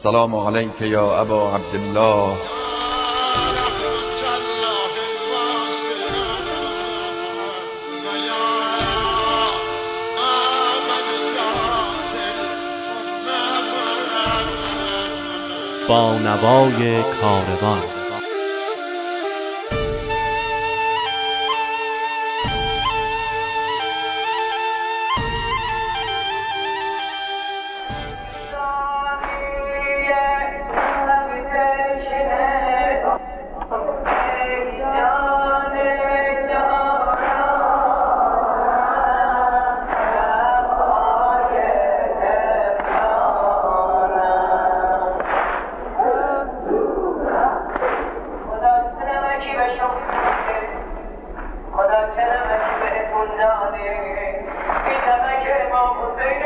السلام عليك يا أبا عبد الله. با نوای کاروان. Hussein.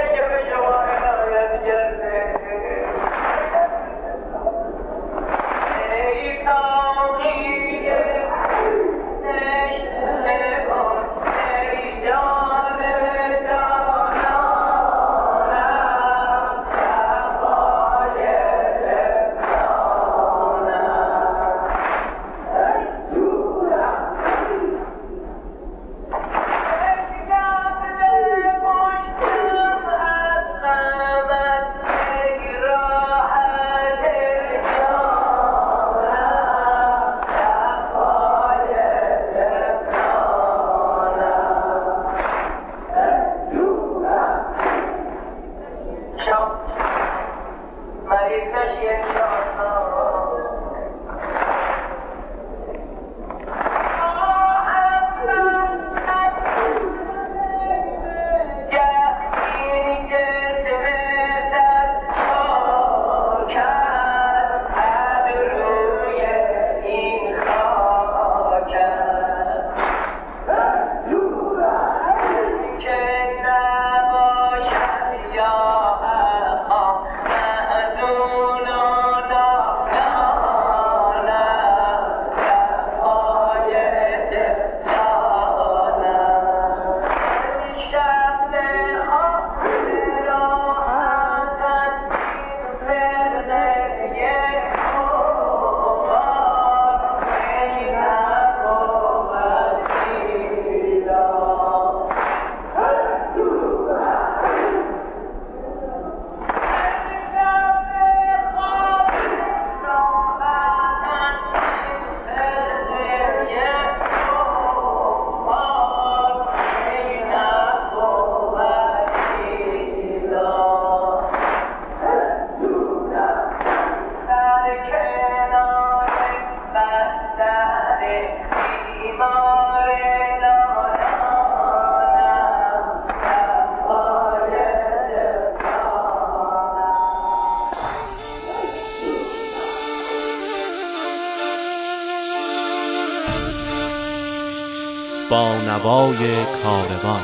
با نوای کاروان.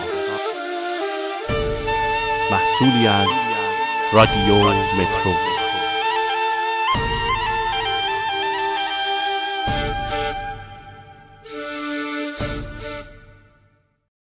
محصولی از رادیو مترو.